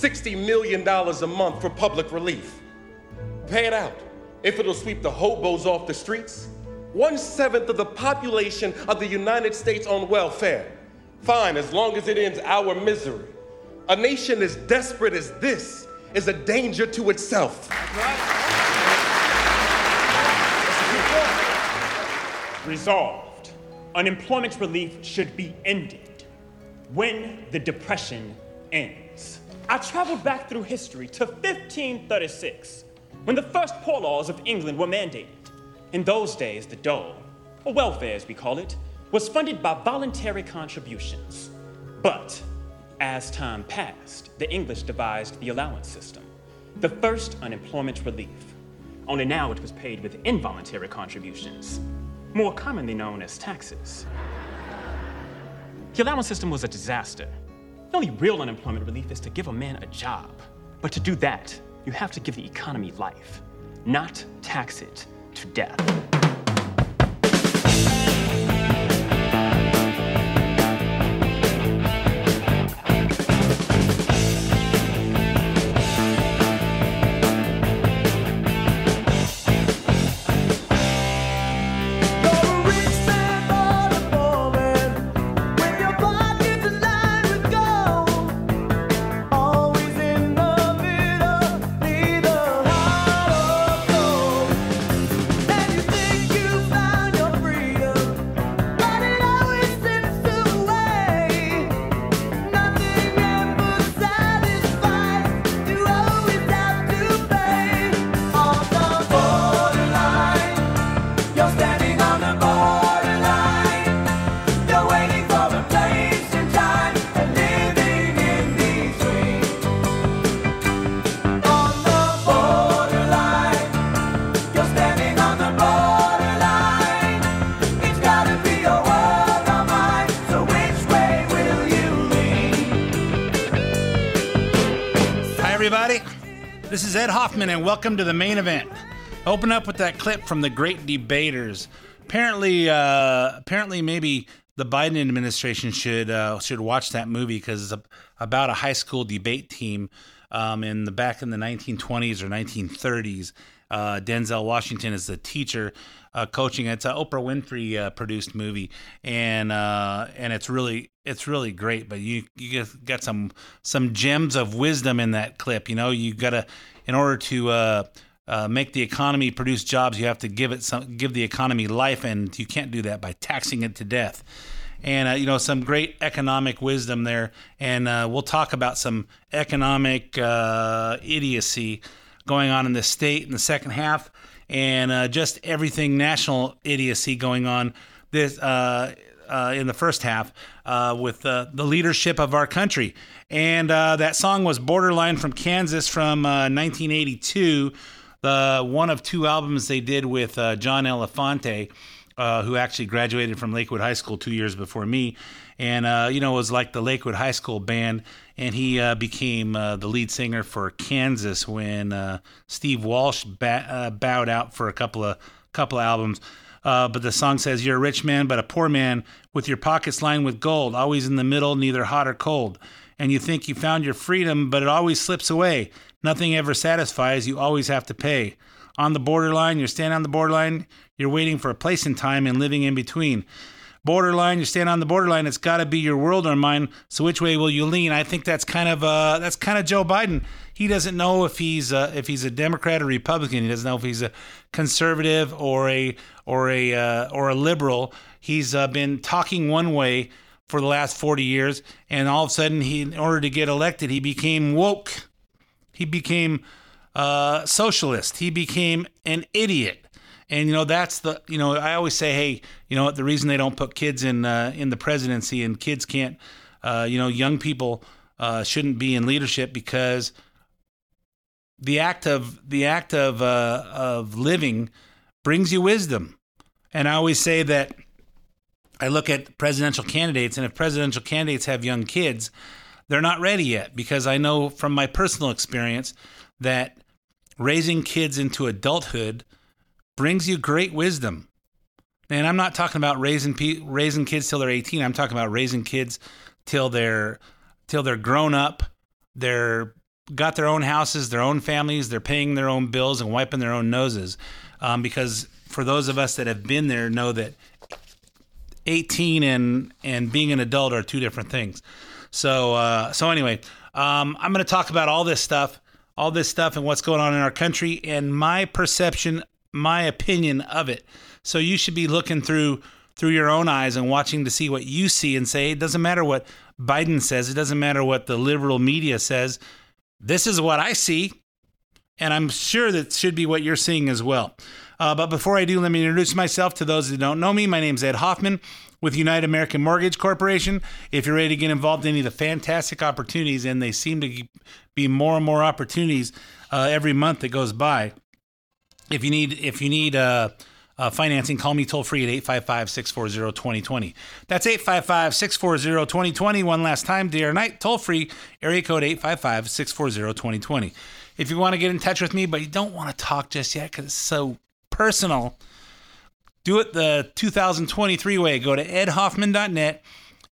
$60 million a month for public relief. Pay it out. If it'll sweep the hobos off the streets, one seventh of the population of the United States on welfare. Fine, as long as it ends our misery. A nation as desperate as this is a danger to itself. Resolved. Unemployment relief should be ended when the Depression ends. I traveled back through history to 1536, when the first poor laws of England were mandated. In those days, the dole, or welfare as we call it, was funded by voluntary contributions. But as time passed, the English devised the allowance system, the first unemployment relief. Only now it was paid with involuntary contributions, more commonly known as taxes. The allowance system was a disaster. The only real unemployment relief is to give a man a job. But to do that, you have to give the economy life, not tax it to death. Ed Hoffman, and welcome to the main event. Open up with that clip from the Great Debaters. Apparently, uh, apparently, maybe the Biden administration should uh, should watch that movie because it's a, about a high school debate team um, in the back in the 1920s or 1930s. Uh, Denzel Washington is the teacher uh, coaching. It's an Oprah Winfrey uh, produced movie, and uh, and it's really it's really great. But you you got some some gems of wisdom in that clip. You know, you gotta in order to uh, uh, make the economy produce jobs, you have to give it some, give the economy life, and you can't do that by taxing it to death. And uh, you know some great economic wisdom there, and uh, we'll talk about some economic uh, idiocy going on in the state in the second half, and uh, just everything national idiocy going on this uh, in the first half uh, with uh, the leadership of our country. And uh, that song was Borderline from Kansas from 1982, uh, the one of two albums they did with John Elefante, who actually graduated from Lakewood High School two years before me. And, you know, was like the Lakewood High School band. And he became the lead singer for Kansas when Steve Walsh ba- bowed out for a couple of couple of albums. Uh, but the song says, You're a rich man, but a poor man, with your pockets lined with gold, always in the middle, neither hot or cold. And you think you found your freedom, but it always slips away. Nothing ever satisfies, you always have to pay. On the borderline, you're standing on the borderline, you're waiting for a place in time and living in between. Borderline, you're stand on the borderline, it's got to be your world or mine. So which way will you lean? I think that's kind of uh, that's kind of Joe Biden he doesn't know if he's uh, if he's a Democrat or Republican. He doesn't know if he's a conservative or a or a uh, or a liberal. He's uh, been talking one way for the last 40 years, and all of a sudden, he in order to get elected, he became woke. He became uh, socialist. He became an idiot. And you know that's the you know I always say hey you know what the reason they don't put kids in uh, in the presidency and kids can't uh, you know young people uh, shouldn't be in leadership because the act of the act of uh, of living brings you wisdom. And I always say that I look at presidential candidates, and if presidential candidates have young kids, they're not ready yet because I know from my personal experience that raising kids into adulthood brings you great wisdom. And I'm not talking about raising raising kids till they're 18. I'm talking about raising kids till they're till they're grown up. They're got their own houses, their own families, they're paying their own bills and wiping their own noses. Um, because for those of us that have been there, know that 18 and and being an adult are two different things. So uh, so anyway, um, I'm going to talk about all this stuff, all this stuff, and what's going on in our country, and my perception, my opinion of it. So you should be looking through through your own eyes and watching to see what you see and say. It doesn't matter what Biden says. It doesn't matter what the liberal media says. This is what I see, and I'm sure that should be what you're seeing as well. Uh, but before I do, let me introduce myself to those who don't know me. My name is Ed Hoffman with United American Mortgage Corporation. If you're ready to get involved in any of the fantastic opportunities, and they seem to be more and more opportunities uh, every month that goes by. If you need, if you need uh, uh, financing, call me toll free at 855 640 2020. That's 855 640 2020. One last time, day or night, toll free, area code 855 640 2020. If you want to get in touch with me, but you don't want to talk just yet because it's so personal, do it the 2023 way. Go to edhoffman.net,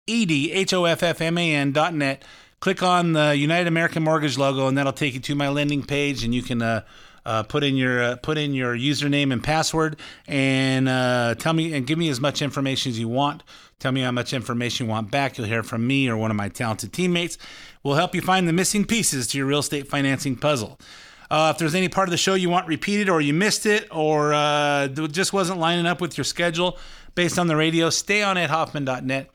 E D H O F F M A N.net. Click on the United American Mortgage logo, and that'll take you to my lending page, and you can uh, uh, put in your uh, put in your username and password, and uh, tell me and give me as much information as you want. Tell me how much information you want back. You'll hear from me or one of my talented teammates. We'll help you find the missing pieces to your real estate financing puzzle. Uh, if there's any part of the show you want repeated or you missed it or uh, just wasn't lining up with your schedule based on the radio, stay on edhoffman.net.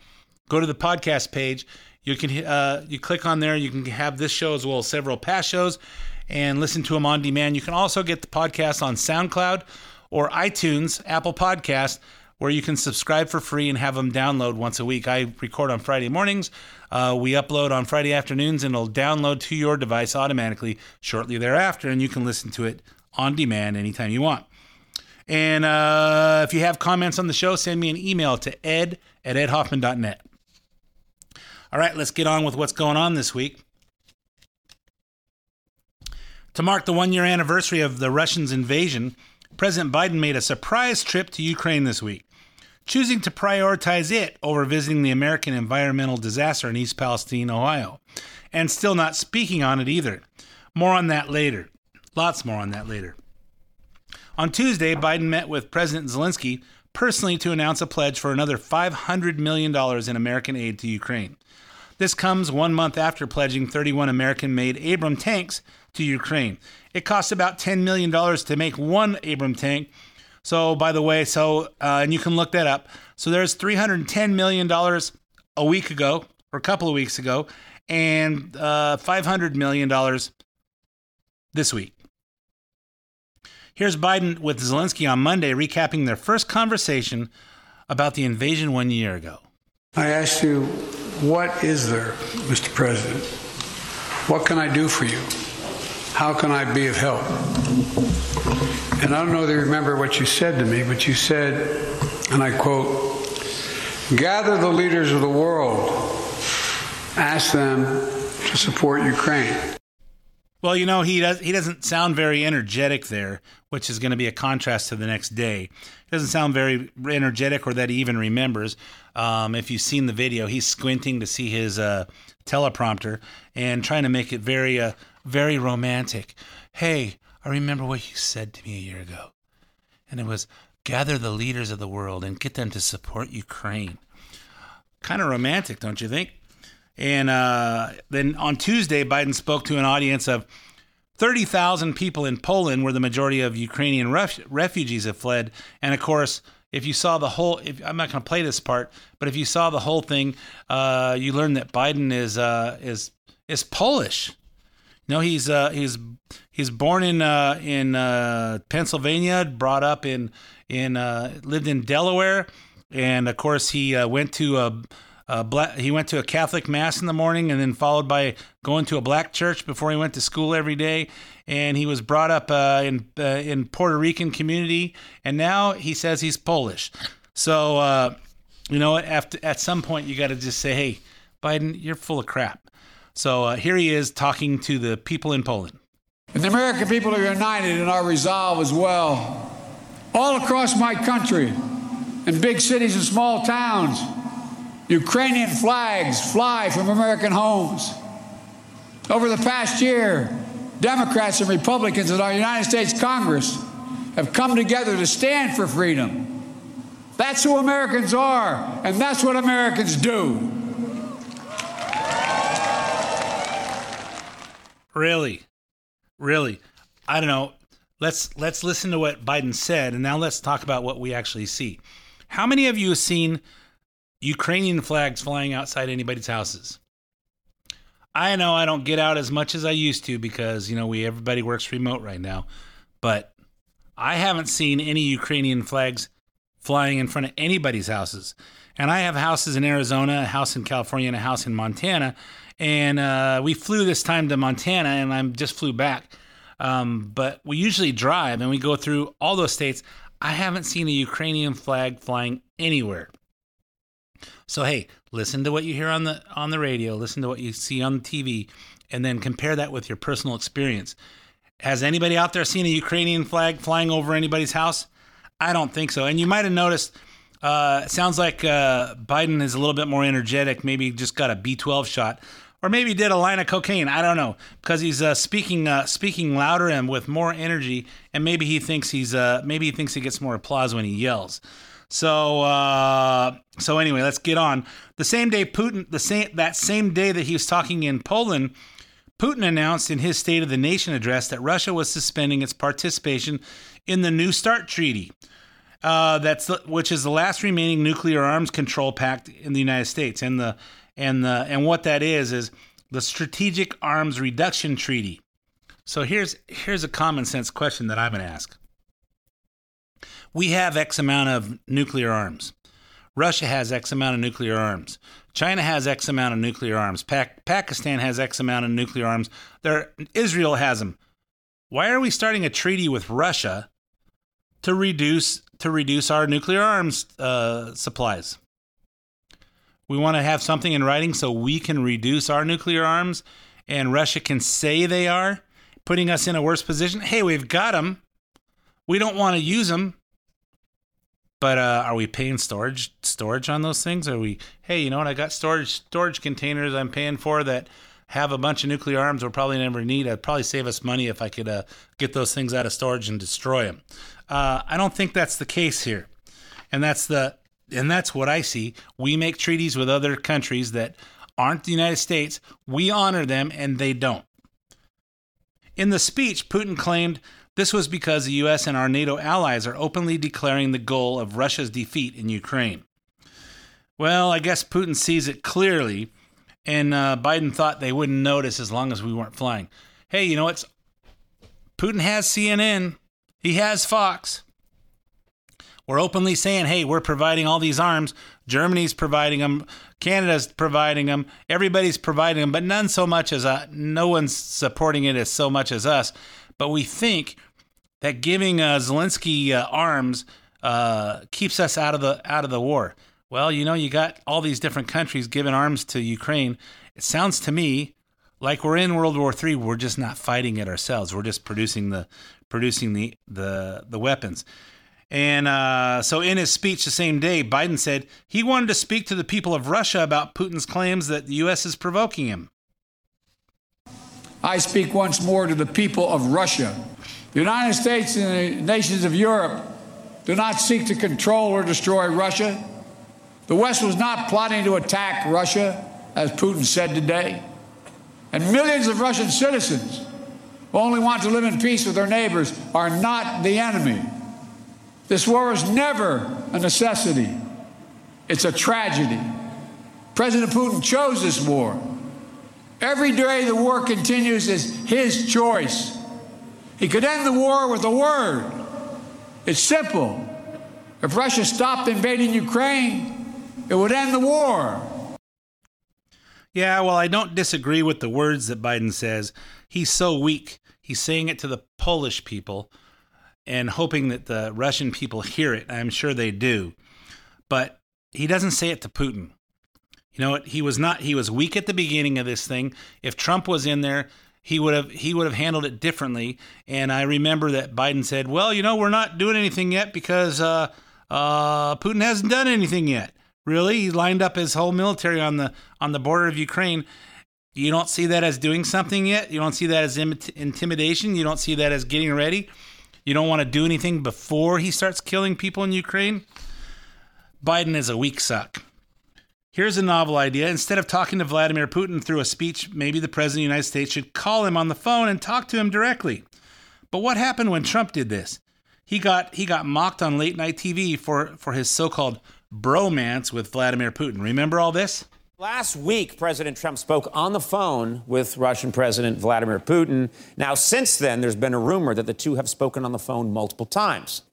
Go to the podcast page. You can uh, you click on there. You can have this show as well as several past shows and listen to them on demand. You can also get the podcast on SoundCloud or iTunes, Apple Podcast, where you can subscribe for free and have them download once a week. I record on Friday mornings. Uh, we upload on Friday afternoons, and it'll download to your device automatically shortly thereafter, and you can listen to it on demand anytime you want. And uh, if you have comments on the show, send me an email to ed at edhoffman.net. All right, let's get on with what's going on this week. To mark the one year anniversary of the Russians' invasion, President Biden made a surprise trip to Ukraine this week, choosing to prioritize it over visiting the American environmental disaster in East Palestine, Ohio, and still not speaking on it either. More on that later. Lots more on that later. On Tuesday, Biden met with President Zelensky personally to announce a pledge for another $500 million in American aid to Ukraine. This comes one month after pledging 31 American made Abram tanks to Ukraine. It costs about $10 million to make one Abram tank. So, by the way, so, uh, and you can look that up. So, there's $310 million a week ago, or a couple of weeks ago, and uh, $500 million this week. Here's Biden with Zelensky on Monday recapping their first conversation about the invasion one year ago. I asked you, what is there, Mr. President? What can I do for you? How can I be of help? And I don't know if you remember what you said to me, but you said, and I quote, gather the leaders of the world, ask them to support Ukraine. Well, you know, he does he doesn't sound very energetic there, which is going to be a contrast to the next day. He doesn't sound very energetic or that he even remembers. Um, if you've seen the video, he's squinting to see his uh, teleprompter and trying to make it very uh, very romantic. Hey, I remember what you said to me a year ago. And it was gather the leaders of the world and get them to support Ukraine. Kind of romantic, don't you think? And uh, then on Tuesday, Biden spoke to an audience of 30,000 people in Poland, where the majority of Ukrainian ref- refugees have fled. And of course, if you saw the whole, if, I'm not going to play this part, but if you saw the whole thing, uh, you learned that Biden is uh, is is Polish. No, he's uh, he's he's born in uh, in uh, Pennsylvania, brought up in in uh, lived in Delaware, and of course he uh, went to a, a black he went to a Catholic mass in the morning, and then followed by going to a black church before he went to school every day. And he was brought up uh, in in Puerto Rican community, and now he says he's Polish. So you know, at at some point you got to just say, hey, Biden, you're full of crap. So uh, here he is talking to the people in Poland. And the American people are united in our resolve as well. All across my country, in big cities and small towns, Ukrainian flags fly from American homes. Over the past year, Democrats and Republicans in our United States Congress have come together to stand for freedom. That's who Americans are, and that's what Americans do. Really? Really? I don't know. Let's let's listen to what Biden said and now let's talk about what we actually see. How many of you have seen Ukrainian flags flying outside anybody's houses? I know I don't get out as much as I used to because, you know, we everybody works remote right now, but I haven't seen any Ukrainian flags flying in front of anybody's houses. And I have houses in Arizona, a house in California, and a house in Montana. And uh, we flew this time to Montana, and I just flew back. Um, but we usually drive and we go through all those states. I haven't seen a Ukrainian flag flying anywhere. So hey, listen to what you hear on the on the radio, listen to what you see on TV, and then compare that with your personal experience. Has anybody out there seen a Ukrainian flag flying over anybody's house? I don't think so. And you might have noticed. Uh, sounds like uh, Biden is a little bit more energetic. Maybe just got a B12 shot or maybe did a line of cocaine. I don't know because he's uh, speaking uh, speaking louder and with more energy, and maybe he thinks he's uh, maybe he thinks he gets more applause when he yells. So uh, so anyway, let's get on. The same day Putin, the same that same day that he was talking in Poland. Putin announced in his State of the Nation address that Russia was suspending its participation in the New START treaty, uh, that's which is the last remaining nuclear arms control pact in the United States, and the and the and what that is is the Strategic Arms Reduction Treaty. So here's here's a common sense question that I've been asked. We have X amount of nuclear arms. Russia has X amount of nuclear arms. China has X amount of nuclear arms. Pa- Pakistan has X amount of nuclear arms. There, Israel has them. Why are we starting a treaty with Russia to reduce to reduce our nuclear arms uh, supplies? We want to have something in writing so we can reduce our nuclear arms and Russia can say they are, putting us in a worse position. Hey, we've got them. We don't want to use them. But uh, are we paying storage storage on those things? Are we? Hey, you know what? I got storage storage containers I'm paying for that have a bunch of nuclear arms we'll probably never need. I'd probably save us money if I could uh, get those things out of storage and destroy them. Uh, I don't think that's the case here, and that's the and that's what I see. We make treaties with other countries that aren't the United States. We honor them and they don't. In the speech, Putin claimed this was because the US and our NATO allies are openly declaring the goal of Russia's defeat in Ukraine. Well, I guess Putin sees it clearly, and uh, Biden thought they wouldn't notice as long as we weren't flying. Hey, you know what? Putin has CNN, he has Fox. We're openly saying, hey, we're providing all these arms. Germany's providing them. Canada's providing them. Everybody's providing them, but none so much as uh, no one's supporting it as so much as us. But we think that giving uh, Zelensky uh, arms uh, keeps us out of the out of the war. Well, you know, you got all these different countries giving arms to Ukraine. It sounds to me like we're in World War III. We're just not fighting it ourselves. We're just producing the producing the the the weapons. And uh, so, in his speech the same day, Biden said he wanted to speak to the people of Russia about Putin's claims that the U.S. is provoking him. I speak once more to the people of Russia. The United States and the nations of Europe do not seek to control or destroy Russia. The West was not plotting to attack Russia, as Putin said today. And millions of Russian citizens who only want to live in peace with their neighbors are not the enemy. This war is never a necessity, it's a tragedy. President Putin chose this war. Every day the war continues is his choice. He could end the war with a word. It's simple. If Russia stopped invading Ukraine, it would end the war. Yeah, well, I don't disagree with the words that Biden says. He's so weak. He's saying it to the Polish people and hoping that the Russian people hear it. I'm sure they do. But he doesn't say it to Putin. You know what? He was not he was weak at the beginning of this thing. If Trump was in there, he would have he would have handled it differently. And I remember that Biden said, "Well, you know, we're not doing anything yet because uh, uh, Putin hasn't done anything yet." Really, he lined up his whole military on the on the border of Ukraine. You don't see that as doing something yet. You don't see that as Im- intimidation. You don't see that as getting ready. You don't want to do anything before he starts killing people in Ukraine. Biden is a weak suck. Here's a novel idea. Instead of talking to Vladimir Putin through a speech, maybe the President of the United States should call him on the phone and talk to him directly. But what happened when Trump did this? He got he got mocked on late night TV for, for his so-called bromance with Vladimir Putin. Remember all this? Last week, President Trump spoke on the phone with Russian President Vladimir Putin. Now, since then, there's been a rumor that the two have spoken on the phone multiple times.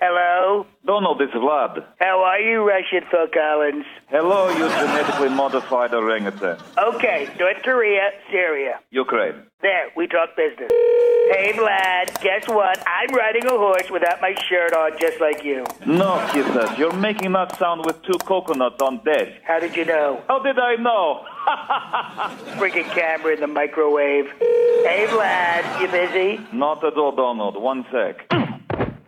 Hello? Donald, it's Vlad. How are you, Russian Phil Collins? Hello, you genetically modified orangutan. Okay, North Korea, Syria. Ukraine. There, we talk business. Hey, Vlad, guess what? I'm riding a horse without my shirt on, just like you. No, he says, you're making that sound with two coconuts on deck. How did you know? How did I know? Freaking camera in the microwave. Hey, Vlad, you busy? Not at all, Donald. One sec.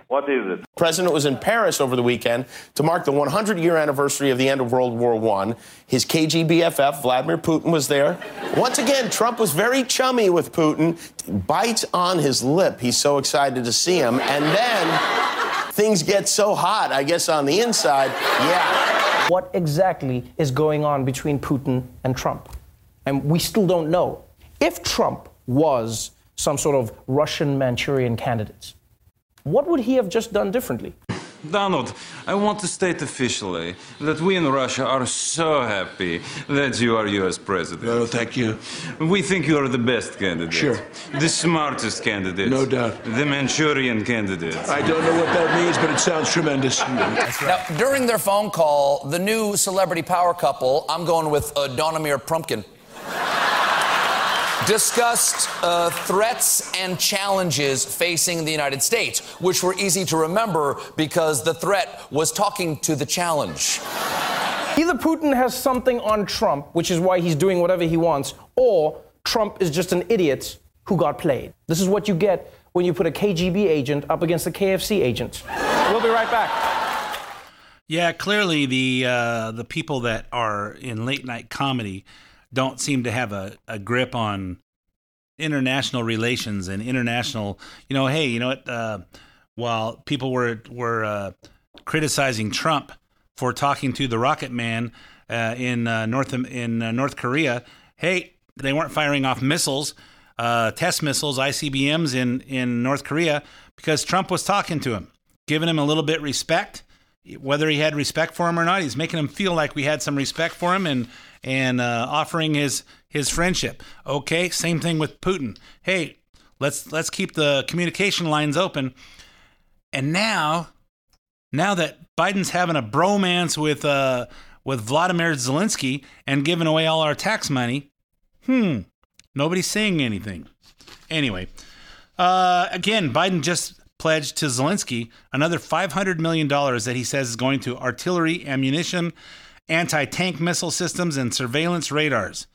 What is it? The president was in Paris over the weekend to mark the 100 year anniversary of the end of World War I. His KGBFF, Vladimir Putin, was there. Once again, Trump was very chummy with Putin, bites on his lip. He's so excited to see him. And then things get so hot, I guess, on the inside. Yeah. What exactly is going on between Putin and Trump? And we still don't know. If Trump was some sort of Russian Manchurian candidate, what would he have just done differently? Donald, I want to state officially that we in Russia are so happy that you are U.S. president. Oh, thank you. We think you are the best candidate. Sure. The smartest candidate. No doubt. The Manchurian candidate. I don't know what that means, but it sounds tremendous. Now, during their phone call, the new celebrity power couple, I'm going with uh, Donamir Prumpkin, discussed uh, threats and challenges facing the United States, which were easy to remember because the threat was talking to the challenge. Either Putin has something on Trump, which is why he's doing whatever he wants, or Trump is just an idiot who got played. This is what you get when you put a KGB agent up against a KFC agent. We'll be right back. Yeah, clearly the uh, the people that are in late night comedy don't seem to have a, a grip on international relations and international. You know, hey, you know what? Uh, while people were were uh, criticizing Trump for talking to the Rocket Man uh, in uh, North in uh, North Korea, hey, they weren't firing off missiles, uh, test missiles, ICBMs in in North Korea because Trump was talking to him, giving him a little bit respect. Whether he had respect for him or not, he's making him feel like we had some respect for him and and uh, offering his his friendship. Okay, same thing with Putin. Hey, let's let's keep the communication lines open. And now, now that Biden's having a bromance with uh, with Vladimir Zelensky and giving away all our tax money, hmm, nobody's saying anything. Anyway, uh, again, Biden just pledged to Zelensky another $500 million that he says is going to artillery, ammunition, anti tank missile systems, and surveillance radars.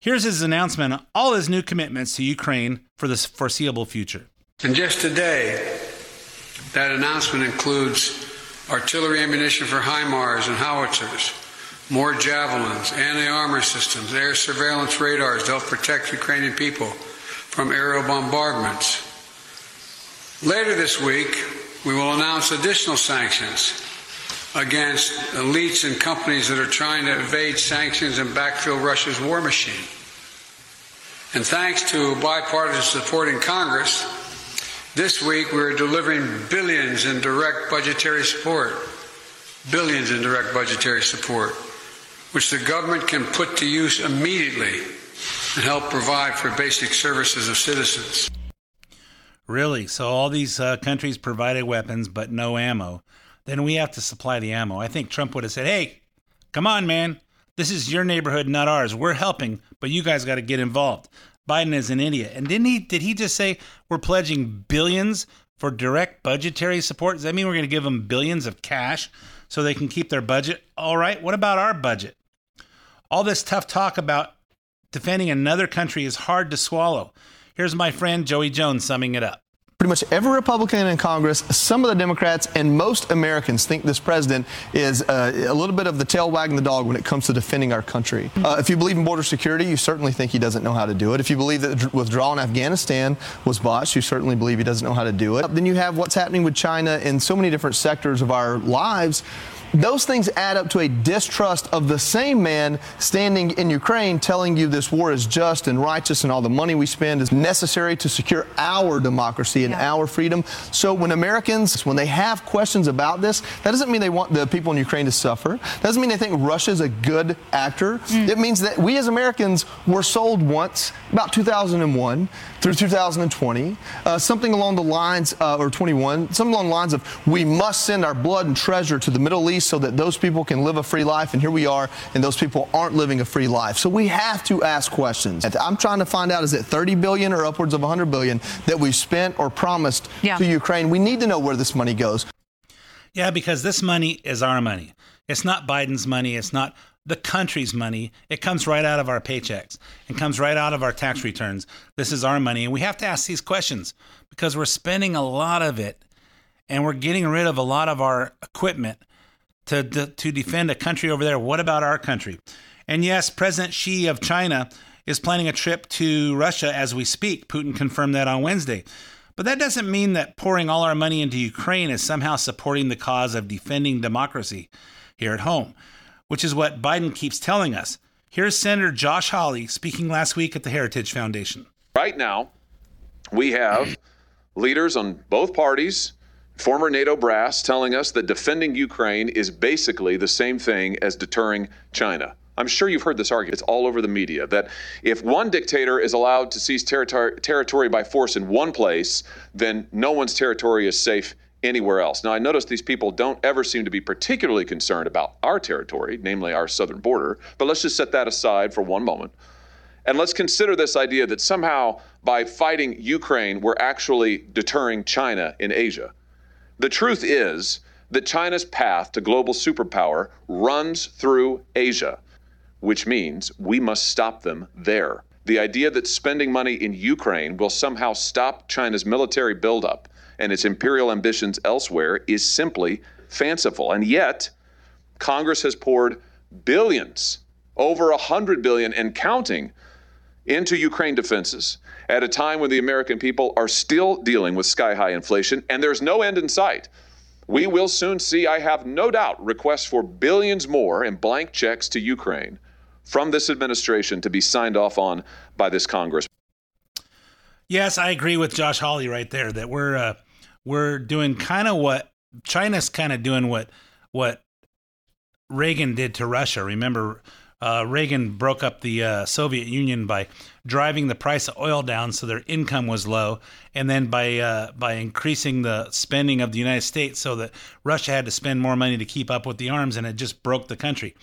Here's his announcement on all his new commitments to Ukraine for the foreseeable future. And just today, that announcement includes artillery ammunition for HIMARS and howitzers, more javelins, anti armor systems, air surveillance radars to help protect Ukrainian people from aerial bombardments. Later this week, we will announce additional sanctions against elites and companies that are trying to evade sanctions and backfill Russia's war machine. And thanks to bipartisan support in Congress, this week we are delivering billions in direct budgetary support. Billions in direct budgetary support, which the government can put to use immediately and help provide for basic services of citizens. Really? So all these uh, countries provided weapons, but no ammo. Then we have to supply the ammo. I think Trump would have said, "Hey, come on, man. This is your neighborhood, not ours. We're helping, but you guys got to get involved." Biden is an idiot. And didn't he? Did he just say we're pledging billions for direct budgetary support? Does that mean we're going to give them billions of cash so they can keep their budget? All right. What about our budget? All this tough talk about defending another country is hard to swallow. Here's my friend Joey Jones summing it up. Pretty much every Republican in Congress, some of the Democrats, and most Americans think this president is uh, a little bit of the tail wagging the dog when it comes to defending our country. Uh, if you believe in border security, you certainly think he doesn't know how to do it. If you believe that the withdrawal in Afghanistan was botched, you certainly believe he doesn't know how to do it. Then you have what's happening with China in so many different sectors of our lives those things add up to a distrust of the same man standing in Ukraine telling you this war is just and righteous and all the money we spend is necessary to secure our democracy and yeah. our freedom. So when Americans, when they have questions about this, that doesn't mean they want the people in Ukraine to suffer. That doesn't mean they think Russia is a good actor. Mm. It means that we as Americans were sold once, about 2001 through 2020, uh, something along the lines, uh, or 21, something along the lines of we must send our blood and treasure to the Middle East so that those people can live a free life. And here we are, and those people aren't living a free life. So we have to ask questions. I'm trying to find out is it 30 billion or upwards of 100 billion that we've spent or promised yeah. to Ukraine? We need to know where this money goes. Yeah, because this money is our money. It's not Biden's money. It's not the country's money. It comes right out of our paychecks. It comes right out of our tax returns. This is our money. And we have to ask these questions because we're spending a lot of it and we're getting rid of a lot of our equipment to, to defend a country over there. What about our country? And yes, President Xi of China is planning a trip to Russia as we speak. Putin confirmed that on Wednesday. But that doesn't mean that pouring all our money into Ukraine is somehow supporting the cause of defending democracy here at home, which is what Biden keeps telling us. Here's Senator Josh Hawley speaking last week at the Heritage Foundation. Right now, we have leaders on both parties former NATO brass telling us that defending Ukraine is basically the same thing as deterring China. I'm sure you've heard this argument. It's all over the media that if one dictator is allowed to seize territory, territory by force in one place, then no one's territory is safe anywhere else. Now, I notice these people don't ever seem to be particularly concerned about our territory, namely our southern border, but let's just set that aside for one moment. And let's consider this idea that somehow by fighting Ukraine, we're actually deterring China in Asia. The truth is that China's path to global superpower runs through Asia, which means we must stop them there. The idea that spending money in Ukraine will somehow stop China's military buildup and its imperial ambitions elsewhere is simply fanciful. And yet, Congress has poured billions, over a hundred billion and counting, into Ukraine defenses at a time when the American people are still dealing with sky high inflation and there's no end in sight. We will soon see, I have no doubt, requests for billions more in blank checks to Ukraine from this administration to be signed off on by this Congress. Yes, I agree with Josh Hawley right there that we're uh, we're doing kind of what China's kind of doing what what Reagan did to Russia. Remember, uh, Reagan broke up the uh, Soviet Union by driving the price of oil down so their income was low, and then by uh, by increasing the spending of the United States so that Russia had to spend more money to keep up with the arms, and it just broke the country.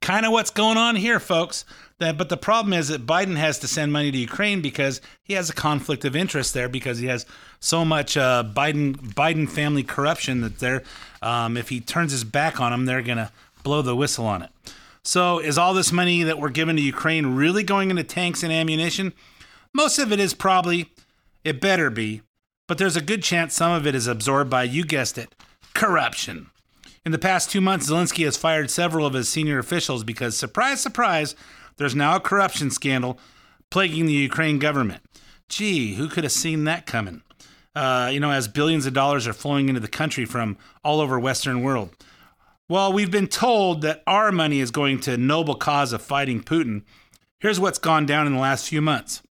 Kind of what's going on here, folks. That, but the problem is that Biden has to send money to Ukraine because he has a conflict of interest there because he has so much uh, Biden Biden family corruption that they're um, if he turns his back on them, they're gonna blow the whistle on it. So, is all this money that we're giving to Ukraine really going into tanks and ammunition? Most of it is probably, it better be, but there's a good chance some of it is absorbed by, you guessed it, corruption. In the past two months, Zelensky has fired several of his senior officials because, surprise, surprise, there's now a corruption scandal plaguing the Ukraine government. Gee, who could have seen that coming? Uh, you know, as billions of dollars are flowing into the country from all over Western world. Well, we've been told that our money is going to noble cause of fighting Putin. Here's what's gone down in the last few months.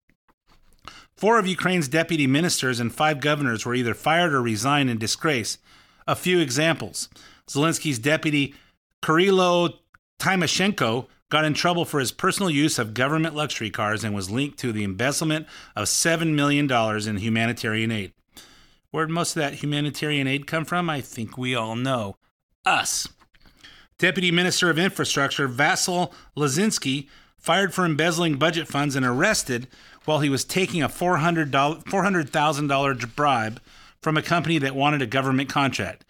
Four of Ukraine's deputy ministers and five governors were either fired or resigned in disgrace. A few examples. Zelensky's deputy, Kyrylo Tymoshenko, got in trouble for his personal use of government luxury cars and was linked to the embezzlement of $7 million in humanitarian aid. Where'd most of that humanitarian aid come from? I think we all know. Us. Deputy Minister of Infrastructure Vasyl Lozynskyi fired for embezzling budget funds and arrested while he was taking a $400,000 bribe from a company that wanted a government contract.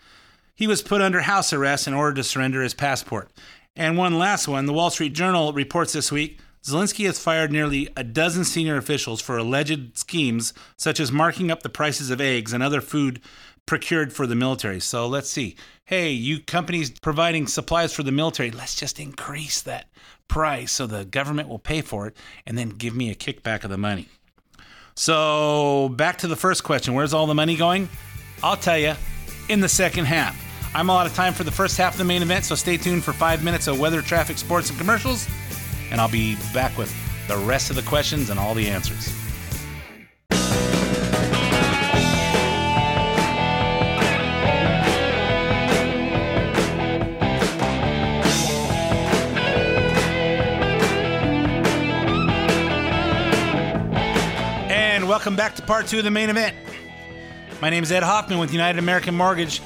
He was put under house arrest in order to surrender his passport. And one last one the Wall Street Journal reports this week Zelensky has fired nearly a dozen senior officials for alleged schemes such as marking up the prices of eggs and other food procured for the military. So let's see. Hey, you companies providing supplies for the military, let's just increase that price so the government will pay for it and then give me a kickback of the money. So, back to the first question where's all the money going? I'll tell you in the second half. I'm all out of time for the first half of the main event, so stay tuned for five minutes of weather, traffic, sports, and commercials, and I'll be back with the rest of the questions and all the answers. Welcome back to part two of the main event. My name is Ed Hoffman with United American Mortgage.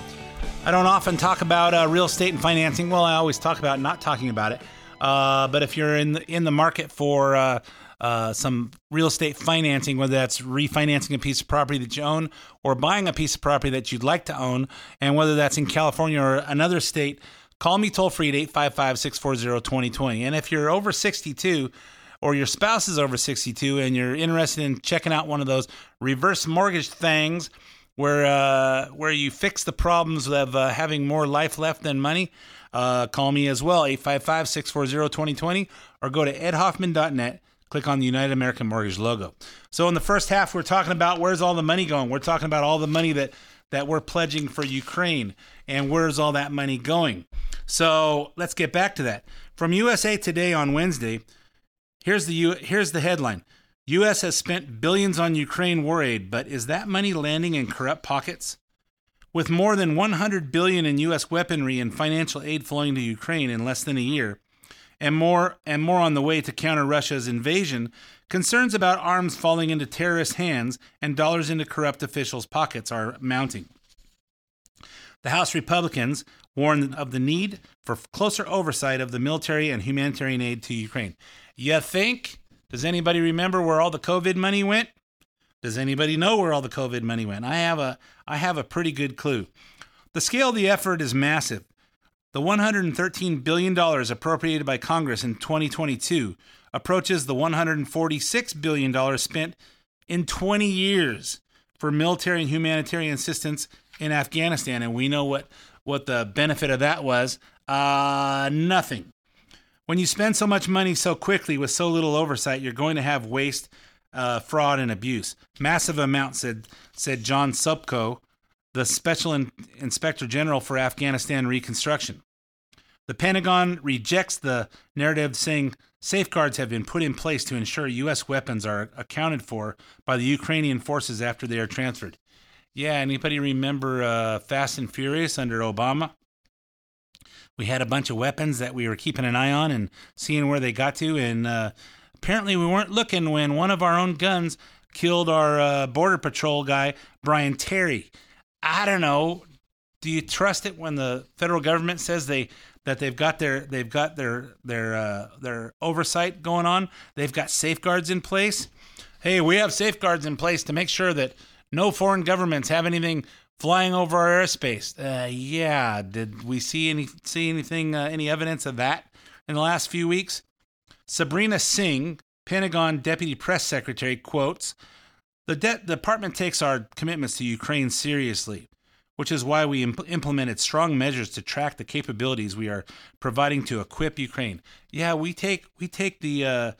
I don't often talk about uh, real estate and financing. Well, I always talk about not talking about it. Uh, but if you're in the, in the market for uh, uh, some real estate financing, whether that's refinancing a piece of property that you own or buying a piece of property that you'd like to own, and whether that's in California or another state, call me toll free at 855 640 2020. And if you're over 62, or your spouse is over 62 and you're interested in checking out one of those reverse mortgage things where uh, where you fix the problems of uh, having more life left than money, uh, call me as well, 855-640-2020, or go to edhoffman.net, click on the United American Mortgage logo. So in the first half, we're talking about where's all the money going. We're talking about all the money that, that we're pledging for Ukraine and where's all that money going. So let's get back to that. From USA Today on Wednesday, Here's the U- here's the headline. US has spent billions on Ukraine war aid, but is that money landing in corrupt pockets? With more than 100 billion in US weaponry and financial aid flowing to Ukraine in less than a year, and more and more on the way to counter Russia's invasion, concerns about arms falling into terrorist hands and dollars into corrupt officials' pockets are mounting. The House Republicans warn of the need for closer oversight of the military and humanitarian aid to Ukraine. You think? Does anybody remember where all the COVID money went? Does anybody know where all the COVID money went? I have a I have a pretty good clue. The scale of the effort is massive. The $113 billion appropriated by Congress in 2022 approaches the $146 billion spent in 20 years for military and humanitarian assistance in Afghanistan. And we know what, what the benefit of that was uh, nothing. When you spend so much money so quickly with so little oversight, you're going to have waste, uh, fraud, and abuse. Massive amounts, said, said John Sopko, the Special In- Inspector General for Afghanistan Reconstruction. The Pentagon rejects the narrative saying safeguards have been put in place to ensure U.S. weapons are accounted for by the Ukrainian forces after they are transferred. Yeah, anybody remember uh, Fast and Furious under Obama? We had a bunch of weapons that we were keeping an eye on and seeing where they got to, and uh, apparently we weren't looking when one of our own guns killed our uh, border patrol guy, Brian Terry. I don't know. Do you trust it when the federal government says they that they've got their they've got their their uh, their oversight going on? They've got safeguards in place. Hey, we have safeguards in place to make sure that no foreign governments have anything flying over our airspace. Uh, yeah, did we see any see anything uh, any evidence of that in the last few weeks? Sabrina Singh, Pentagon Deputy Press Secretary, quotes: "The de- department takes our commitments to Ukraine seriously." Which is why we imp- implemented strong measures to track the capabilities we are providing to equip Ukraine. Yeah, we take we take the uh,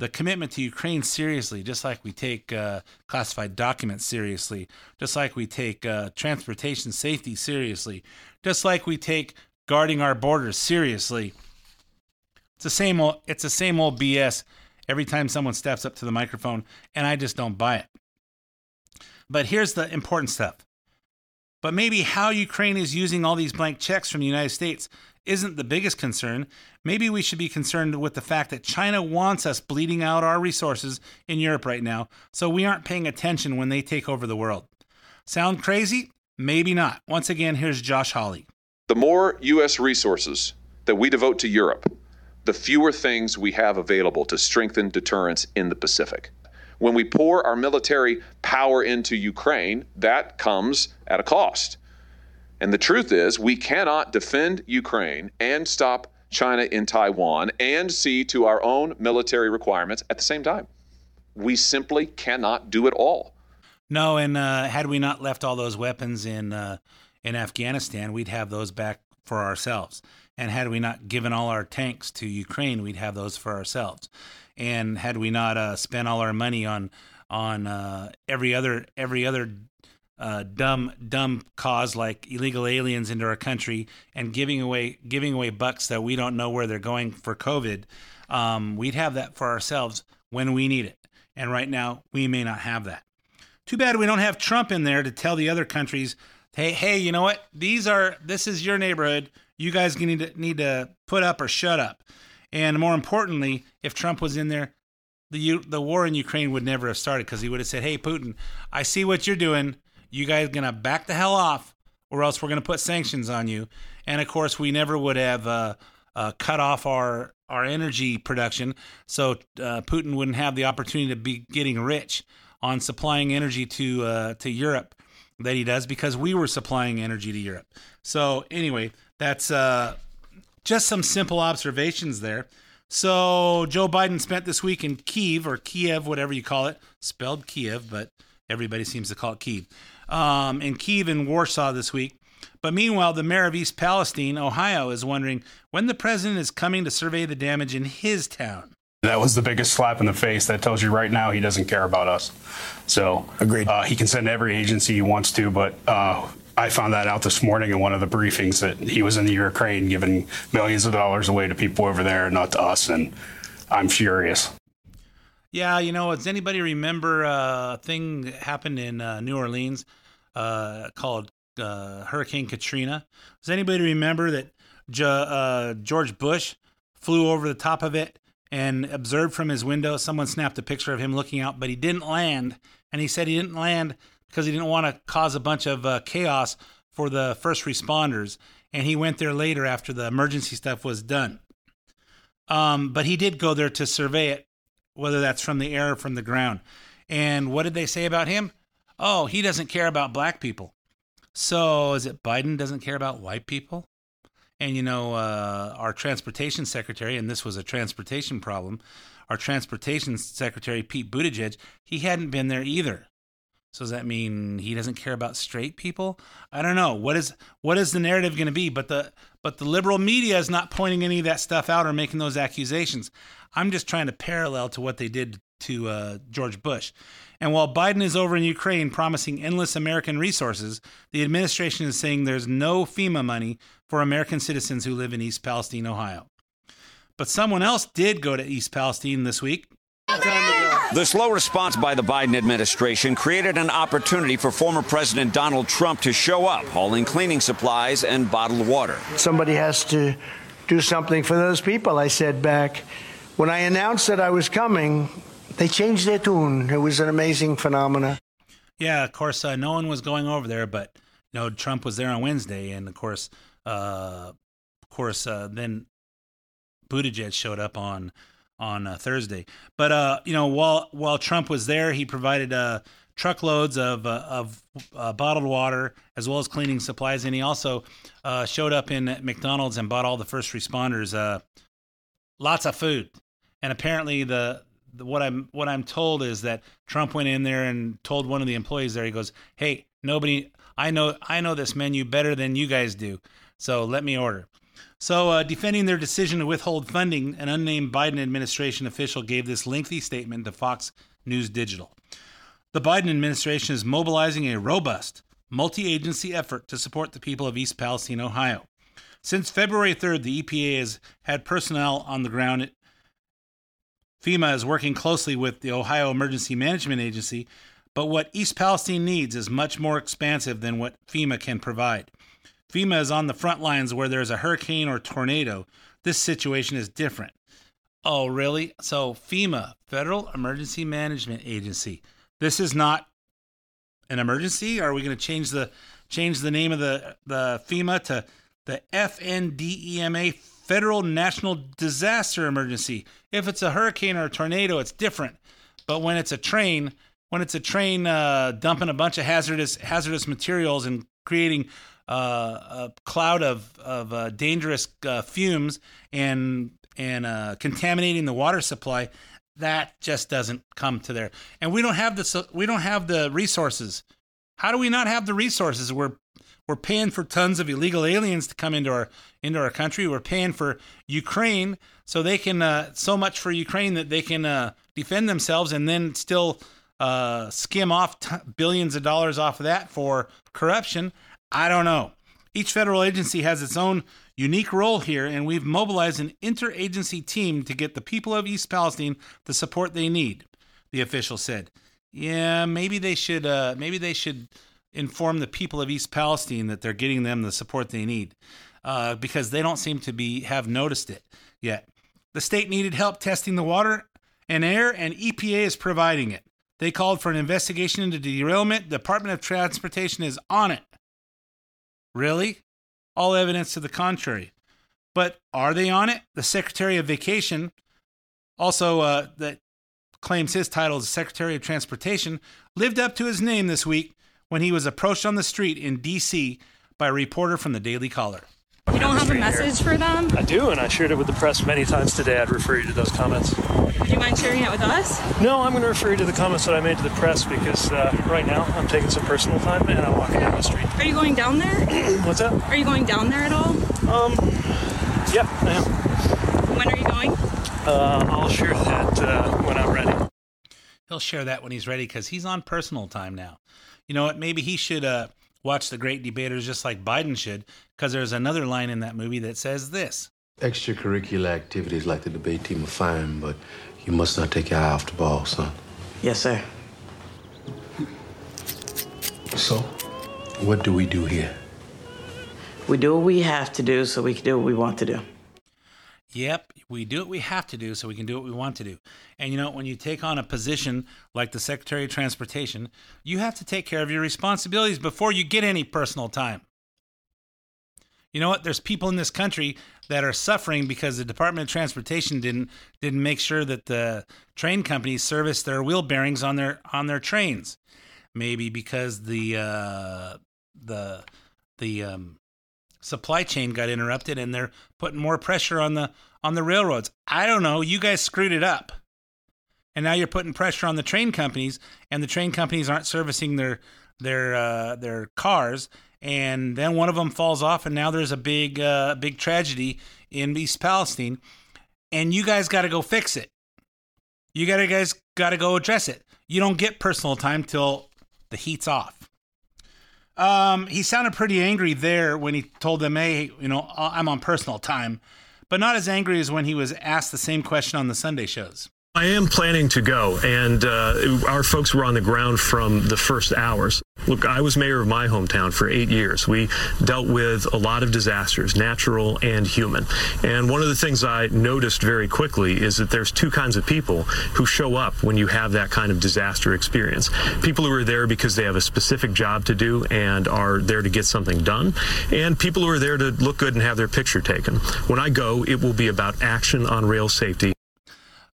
the commitment to Ukraine seriously, just like we take uh, classified documents seriously, just like we take uh, transportation safety seriously, just like we take guarding our borders seriously. It's the same old, it's the same old BS every time someone steps up to the microphone, and I just don't buy it. But here's the important stuff. But maybe how Ukraine is using all these blank checks from the United States isn't the biggest concern. Maybe we should be concerned with the fact that China wants us bleeding out our resources in Europe right now, so we aren't paying attention when they take over the world. Sound crazy? Maybe not. Once again, here's Josh Hawley. The more U.S. resources that we devote to Europe, the fewer things we have available to strengthen deterrence in the Pacific. When we pour our military power into Ukraine, that comes at a cost. And the truth is, we cannot defend Ukraine and stop China in Taiwan and see to our own military requirements at the same time. We simply cannot do it all. No, and uh, had we not left all those weapons in uh, in Afghanistan, we'd have those back for ourselves. And had we not given all our tanks to Ukraine, we'd have those for ourselves. And had we not uh, spent all our money on on uh, every other every other uh, dumb dumb cause like illegal aliens into our country and giving away giving away bucks that we don't know where they're going for COVID, um, we'd have that for ourselves when we need it. And right now, we may not have that. Too bad we don't have Trump in there to tell the other countries, hey, hey, you know what? These are this is your neighborhood. You guys need to need to put up or shut up. And more importantly, if Trump was in there, the the war in Ukraine would never have started because he would have said, "Hey, Putin, I see what you're doing. You guys gonna back the hell off, or else we're gonna put sanctions on you." And of course, we never would have uh, uh, cut off our our energy production, so uh, Putin wouldn't have the opportunity to be getting rich on supplying energy to uh, to Europe that he does because we were supplying energy to Europe. So anyway, that's uh, just some simple observations there. So Joe Biden spent this week in Kiev or Kiev, whatever you call it, spelled Kiev, but everybody seems to call it Kiev. Um, in Kiev and Warsaw this week. But meanwhile, the mayor of East Palestine, Ohio, is wondering when the president is coming to survey the damage in his town. That was the biggest slap in the face. That tells you right now he doesn't care about us. So agreed. Uh, he can send every agency he wants to, but uh, I found that out this morning in one of the briefings that he was in the Ukraine giving millions of dollars away to people over there, not to us, and I'm furious. Yeah, you know, does anybody remember uh, a thing that happened in uh, New Orleans uh, called uh, Hurricane Katrina? Does anybody remember that uh, George Bush flew over the top of it and observed from his window? Someone snapped a picture of him looking out, but he didn't land. And he said he didn't land because he didn't want to cause a bunch of uh, chaos for the first responders. And he went there later after the emergency stuff was done. Um, but he did go there to survey it, whether that's from the air or from the ground. And what did they say about him? Oh, he doesn't care about black people. So is it Biden doesn't care about white people? And you know, uh, our transportation secretary, and this was a transportation problem, our transportation secretary, Pete Buttigieg, he hadn't been there either. So does that mean he doesn't care about straight people? I don't know. What is what is the narrative going to be? But the but the liberal media is not pointing any of that stuff out or making those accusations. I'm just trying to parallel to what they did to uh, George Bush. And while Biden is over in Ukraine promising endless American resources, the administration is saying there's no FEMA money for American citizens who live in East Palestine, Ohio. But someone else did go to East Palestine this week. The slow response by the Biden administration created an opportunity for former President Donald Trump to show up, hauling cleaning supplies and bottled water. Somebody has to do something for those people, I said back. When I announced that I was coming, they changed their tune. It was an amazing phenomenon. Yeah, of course, uh, no one was going over there, but you know, Trump was there on Wednesday, and of course, uh, of course, uh, then Buttigieg showed up on on uh, Thursday. But uh, you know, while while Trump was there, he provided uh, truckloads of of bottled water as well as cleaning supplies, and he also uh, showed up in McDonald's and bought all the first responders lots of food. And apparently, the what I'm what I'm told is that Trump went in there and told one of the employees there. He goes, "Hey, nobody, I know I know this menu better than you guys do, so let me order." So, uh, defending their decision to withhold funding, an unnamed Biden administration official gave this lengthy statement to Fox News Digital. The Biden administration is mobilizing a robust, multi agency effort to support the people of East Palestine, Ohio. Since February 3rd, the EPA has had personnel on the ground. FEMA is working closely with the Ohio Emergency Management Agency, but what East Palestine needs is much more expansive than what FEMA can provide. FEMA is on the front lines where there's a hurricane or tornado. This situation is different. Oh, really? So, FEMA, Federal Emergency Management Agency. This is not an emergency? Are we going to change the change the name of the the FEMA to the FNDEMA Federal National Disaster Emergency? If it's a hurricane or a tornado, it's different. But when it's a train, when it's a train uh, dumping a bunch of hazardous hazardous materials and creating uh, a cloud of of uh, dangerous uh, fumes and and uh, contaminating the water supply. That just doesn't come to there, and we don't have the we don't have the resources. How do we not have the resources? We're we're paying for tons of illegal aliens to come into our into our country. We're paying for Ukraine so they can uh, so much for Ukraine that they can uh, defend themselves and then still uh, skim off t- billions of dollars off of that for corruption. I don't know. Each federal agency has its own unique role here, and we've mobilized an interagency team to get the people of East Palestine the support they need. The official said, "Yeah, maybe they should. Uh, maybe they should." Inform the people of East Palestine that they're getting them the support they need uh, because they don't seem to be have noticed it yet. The state needed help testing the water and air, and EPA is providing it. They called for an investigation into derailment. The Department of Transportation is on it. Really? All evidence to the contrary. But are they on it? The Secretary of Vacation, also uh, that claims his title as Secretary of Transportation, lived up to his name this week when he was approached on the street in D.C. by a reporter from the Daily Caller. You don't have a message for them? I do, and I shared it with the press many times today. I'd refer you to those comments. Would you mind sharing it with us? No, I'm going to refer you to the comments that I made to the press because uh, right now I'm taking some personal time and I'm walking down the street. Are you going down there? What's that? Are you going down there at all? Um, yeah, I am. When are you going? Uh, I'll share that uh, when I'm ready. He'll share that when he's ready because he's on personal time now. You know what? Maybe he should uh, watch The Great Debaters just like Biden should because there's another line in that movie that says this. Extracurricular activities like the debate team are fine, but you must not take your eye off the ball, son. Yes, sir. So, what do we do here? We do what we have to do so we can do what we want to do. Yep, we do what we have to do so we can do what we want to do. And you know, when you take on a position like the Secretary of Transportation, you have to take care of your responsibilities before you get any personal time. You know what? There's people in this country that are suffering because the Department of Transportation didn't didn't make sure that the train companies service their wheel bearings on their on their trains. Maybe because the uh, the the um, supply chain got interrupted and they're putting more pressure on the on the railroads. I don't know. You guys screwed it up. And now you're putting pressure on the train companies and the train companies aren't servicing their their uh, their cars and then one of them falls off and now there's a big uh, big tragedy in East Palestine and you guys got to go fix it. You got to guys got to go address it. You don't get personal time till the heat's off. Um, he sounded pretty angry there when he told them, "Hey, you know, I'm on personal time," but not as angry as when he was asked the same question on the Sunday shows. I am planning to go, and uh, our folks were on the ground from the first hours. Look, I was mayor of my hometown for eight years. We dealt with a lot of disasters, natural and human. And one of the things I noticed very quickly is that there's two kinds of people who show up when you have that kind of disaster experience. People who are there because they have a specific job to do and are there to get something done, and people who are there to look good and have their picture taken. When I go, it will be about action on rail safety.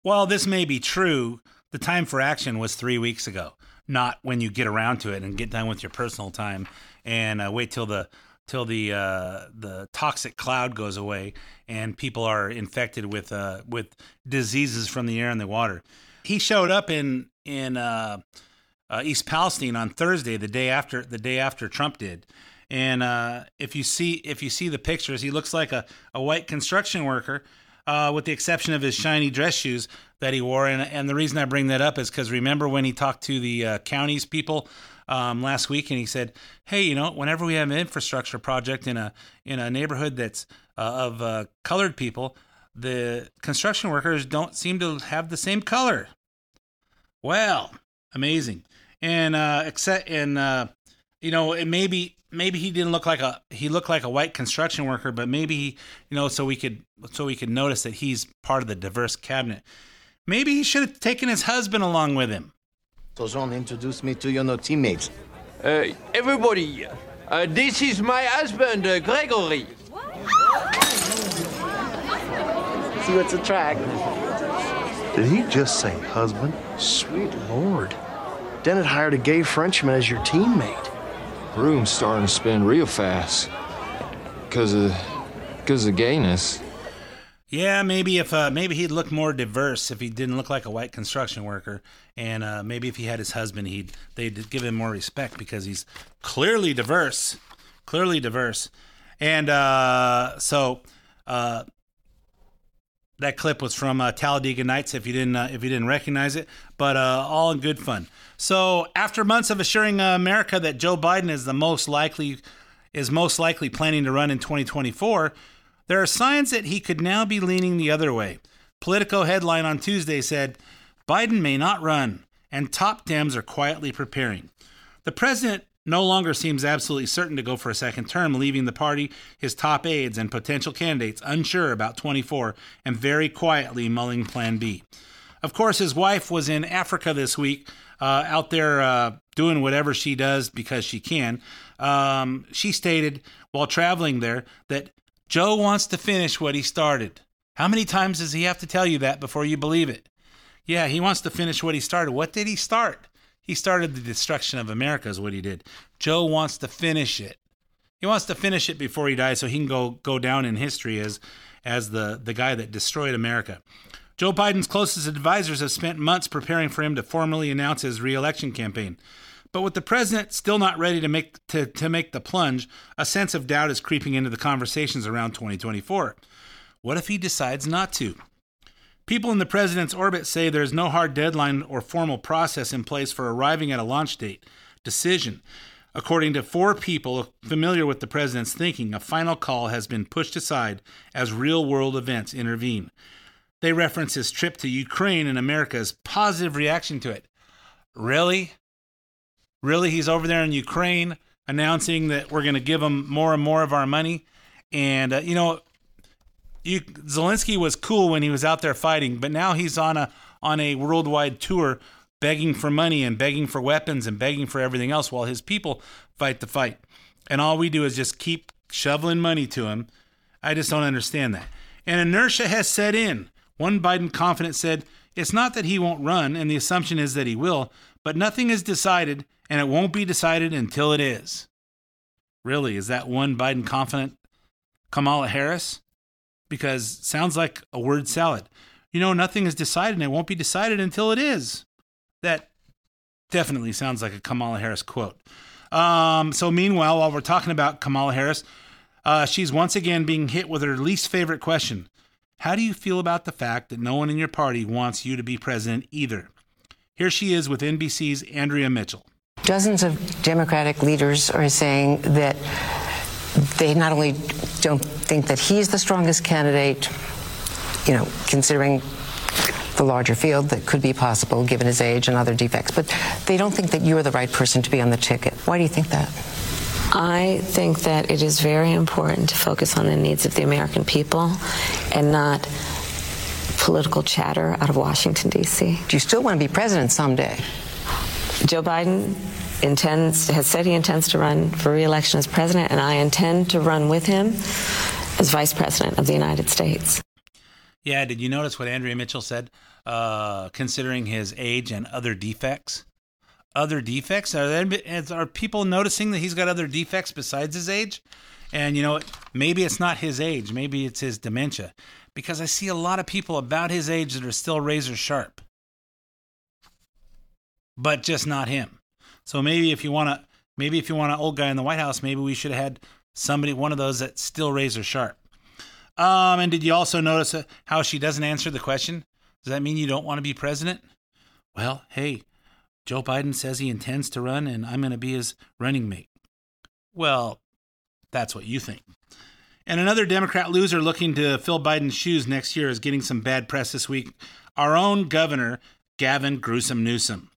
While this may be true, the time for action was three weeks ago, not when you get around to it and get done with your personal time and uh, wait till the till the uh, the toxic cloud goes away and people are infected with uh, with diseases from the air and the water. He showed up in in uh, uh, East Palestine on Thursday, the day after the day after Trump did. And uh, if you see if you see the pictures, he looks like a, a white construction worker uh, with the exception of his shiny dress shoes that he wore. And, and the reason I bring that up is because remember when he talked to the uh, county's people um, last week and he said, "Hey, you know, whenever we have an infrastructure project in a in a neighborhood that's uh, of uh, colored people, the construction workers don't seem to have the same color." Well, amazing, and uh, except uh, you know, it maybe maybe he didn't look like a he looked like a white construction worker, but maybe he, you know, so we could so we could notice that he's part of the diverse cabinet. Maybe he should have taken his husband along with him. So Jean introduced me to your new teammates. Uh, everybody, uh, this is my husband, uh, Gregory. See what's a track. Did he just say husband? Sweet lord. Dennit hired a gay Frenchman as your teammate. Room's starting to spin real fast. Because of, because of gayness. Yeah, maybe if uh, maybe he'd look more diverse if he didn't look like a white construction worker, and uh, maybe if he had his husband, he'd they'd give him more respect because he's clearly diverse, clearly diverse, and uh, so uh, that clip was from uh, Talladega Nights. If you didn't uh, if you didn't recognize it, but uh, all in good fun. So after months of assuring uh, America that Joe Biden is the most likely is most likely planning to run in 2024. There are signs that he could now be leaning the other way. Politico headline on Tuesday said Biden may not run, and top Dems are quietly preparing. The president no longer seems absolutely certain to go for a second term, leaving the party, his top aides, and potential candidates unsure about 24 and very quietly mulling Plan B. Of course, his wife was in Africa this week, uh, out there uh, doing whatever she does because she can. Um, she stated while traveling there that Joe wants to finish what he started. How many times does he have to tell you that before you believe it? Yeah, he wants to finish what he started. What did he start? He started the destruction of America, is what he did. Joe wants to finish it. He wants to finish it before he dies so he can go, go down in history as, as the, the guy that destroyed America. Joe Biden's closest advisors have spent months preparing for him to formally announce his reelection campaign. But with the president still not ready to make to, to make the plunge, a sense of doubt is creeping into the conversations around 2024. What if he decides not to? People in the president's orbit say there's no hard deadline or formal process in place for arriving at a launch date decision. According to four people familiar with the president's thinking, a final call has been pushed aside as real world events intervene. They reference his trip to Ukraine and America's positive reaction to it. Really? Really, he's over there in Ukraine announcing that we're going to give him more and more of our money. And, uh, you know, you, Zelensky was cool when he was out there fighting, but now he's on a on a worldwide tour begging for money and begging for weapons and begging for everything else while his people fight the fight. And all we do is just keep shoveling money to him. I just don't understand that. And inertia has set in. One Biden confidant said, It's not that he won't run, and the assumption is that he will, but nothing is decided, and it won't be decided until it is. Really, is that one Biden confident Kamala Harris? Because sounds like a word salad. You know, nothing is decided, and it won't be decided until it is. That definitely sounds like a Kamala Harris quote. Um, so, meanwhile, while we're talking about Kamala Harris, uh, she's once again being hit with her least favorite question How do you feel about the fact that no one in your party wants you to be president either? Here she is with NBC's Andrea Mitchell. Dozens of Democratic leaders are saying that they not only don't think that he's the strongest candidate, you know, considering the larger field that could be possible given his age and other defects, but they don't think that you're the right person to be on the ticket. Why do you think that? I think that it is very important to focus on the needs of the American people and not political chatter out of Washington, D.C. Do you still want to be president someday? Joe Biden intends has said he intends to run for re-election as president, and I intend to run with him as vice president of the United States. Yeah, did you notice what Andrea Mitchell said? Uh, considering his age and other defects, other defects are there, are people noticing that he's got other defects besides his age? And you know, maybe it's not his age, maybe it's his dementia, because I see a lot of people about his age that are still razor sharp, but just not him. So maybe if you want to, maybe if you want an old guy in the White House, maybe we should have had somebody, one of those that's still razor sharp. Um, and did you also notice uh, how she doesn't answer the question? Does that mean you don't want to be president? Well, hey, Joe Biden says he intends to run, and I'm going to be his running mate. Well, that's what you think. And another Democrat loser looking to fill Biden's shoes next year is getting some bad press this week. Our own governor, Gavin Gruesome Newsom.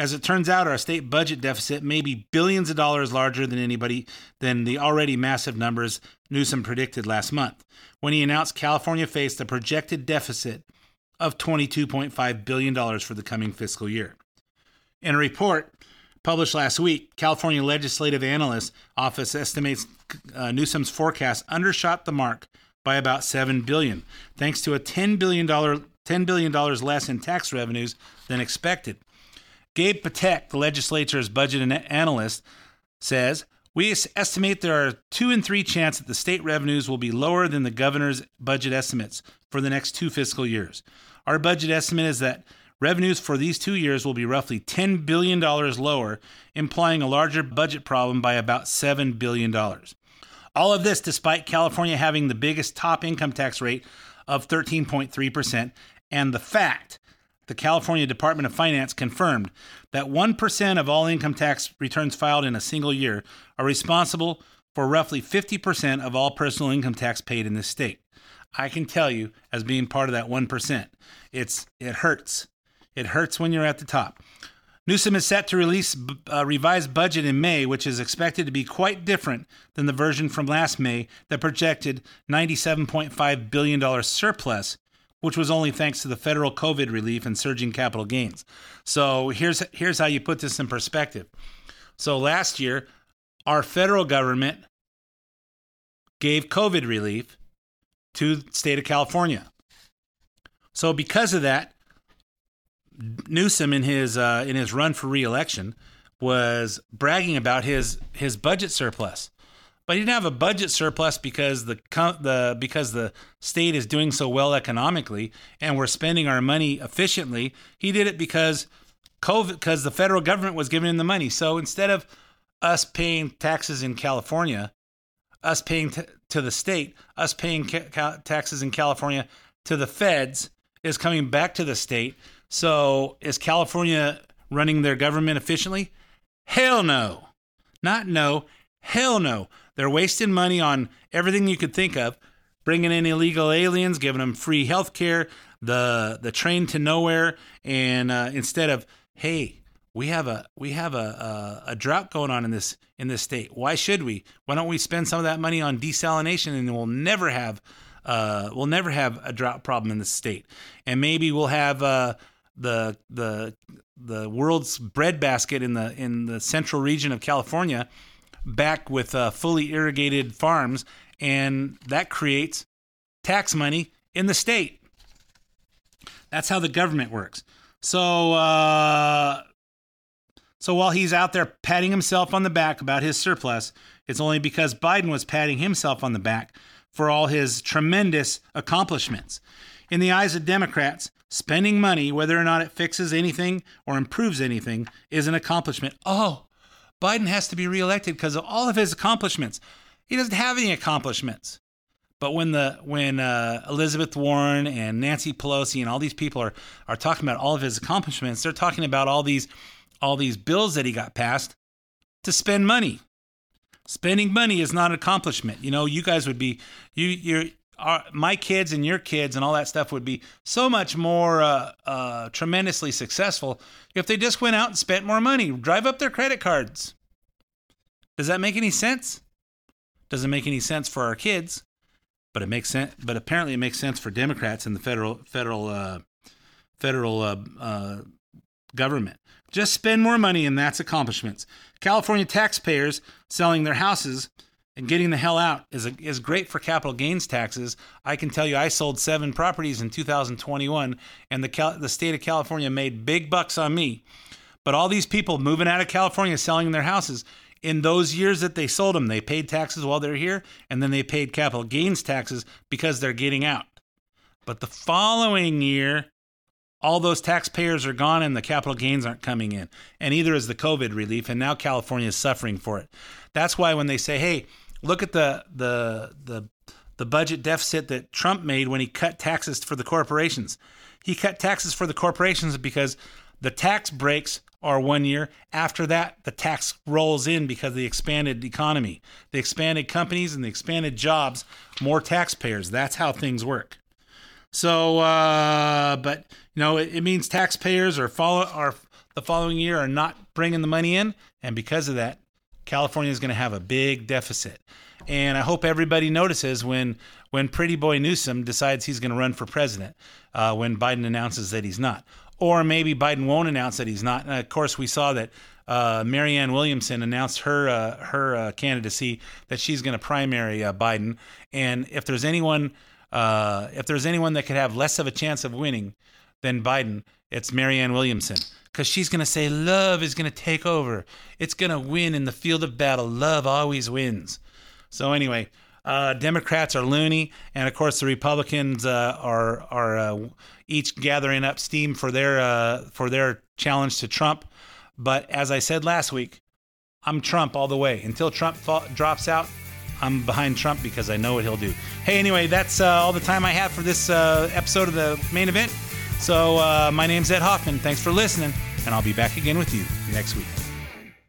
As it turns out, our state budget deficit may be billions of dollars larger than anybody than the already massive numbers Newsom predicted last month when he announced California faced a projected deficit of $22.5 billion for the coming fiscal year. In a report published last week, California Legislative Analyst Office estimates uh, Newsom's forecast undershot the mark by about 7 billion, thanks to a $10 billion, $10 billion less in tax revenues than expected. Gabe Petek, the legislature's budget analyst, says We estimate there are two and three chance that the state revenues will be lower than the governor's budget estimates for the next two fiscal years. Our budget estimate is that revenues for these two years will be roughly $10 billion lower, implying a larger budget problem by about $7 billion. All of this despite California having the biggest top income tax rate of 13.3%, and the fact the California Department of Finance confirmed that 1% of all income tax returns filed in a single year are responsible for roughly 50% of all personal income tax paid in this state. I can tell you, as being part of that 1%, it's it hurts. It hurts when you're at the top. Newsom is set to release a uh, revised budget in May, which is expected to be quite different than the version from last May that projected $97.5 billion surplus, which was only thanks to the federal COVID relief and surging capital gains. So here's here's how you put this in perspective. So last year, our federal government gave COVID relief to the state of California. So because of that, Newsom in his uh, in his run for reelection was bragging about his his budget surplus. But he didn't have a budget surplus because the the because the state is doing so well economically and we're spending our money efficiently. He did it because COVID because the federal government was giving him the money. So instead of us paying taxes in California, us paying t- to the state, us paying ca- taxes in California to the feds is coming back to the state. So is California running their government efficiently? Hell no. Not no. Hell no. They're wasting money on everything you could think of, bringing in illegal aliens, giving them free health care, the the train to nowhere, and uh, instead of hey, we have a we have a, a a drought going on in this in this state. Why should we? Why don't we spend some of that money on desalination and we'll never have uh, we'll never have a drought problem in the state, and maybe we'll have uh, the the the world's breadbasket in the in the central region of California back with uh, fully irrigated farms, and that creates tax money in the state. That's how the government works. So, uh, so while he's out there patting himself on the back about his surplus, it's only because Biden was patting himself on the back for all his tremendous accomplishments. In the eyes of Democrats, spending money, whether or not it fixes anything or improves anything, is an accomplishment. Oh, Biden has to be reelected because of all of his accomplishments. He doesn't have any accomplishments. But when the when uh, Elizabeth Warren and Nancy Pelosi and all these people are are talking about all of his accomplishments, they're talking about all these all these bills that he got passed to spend money. Spending money is not an accomplishment. You know, you guys would be you you're our, my kids and your kids and all that stuff would be so much more uh, uh, tremendously successful if they just went out and spent more money, drive up their credit cards. Does that make any sense? Doesn't make any sense for our kids, but it makes sense. But apparently, it makes sense for Democrats and the federal federal uh, federal uh, uh, government. Just spend more money, and that's accomplishments. California taxpayers selling their houses and getting the hell out is a, is great for capital gains taxes. I can tell you, I sold seven properties in 2021, and the Cal- the state of California made big bucks on me. But all these people moving out of California selling their houses in those years that they sold them, they paid taxes while they're here, and then they paid capital gains taxes because they're getting out. But the following year, all those taxpayers are gone and the capital gains aren't coming in. And either is the COVID relief, and now California is suffering for it. That's why when they say, hey, look at the the the the budget deficit that Trump made when he cut taxes for the corporations. He cut taxes for the corporations because the tax breaks are one year. After that, the tax rolls in because of the expanded economy, the expanded companies, and the expanded jobs, more taxpayers. That's how things work. So, uh, but you know, it, it means taxpayers are follow are the following year are not bringing the money in, and because of that, California is going to have a big deficit. And I hope everybody notices when when Pretty Boy Newsom decides he's going to run for president, uh, when Biden announces that he's not, or maybe Biden won't announce that he's not. And of course, we saw that uh, Marianne Williamson announced her uh, her uh, candidacy that she's going to primary uh, Biden. And if there's anyone uh, if there's anyone that could have less of a chance of winning than Biden, it's Marianne Williamson. Because she's going to say love is going to take over. It's going to win in the field of battle. Love always wins. So, anyway, uh, Democrats are loony, and of course the Republicans uh, are are uh, each gathering up steam for their uh, for their challenge to Trump. But as I said last week, I'm Trump all the way until Trump drops out. I'm behind Trump because I know what he'll do. Hey, anyway, that's uh, all the time I have for this uh, episode of the main event. So, uh, my name's Ed Hoffman. Thanks for listening, and I'll be back again with you next week.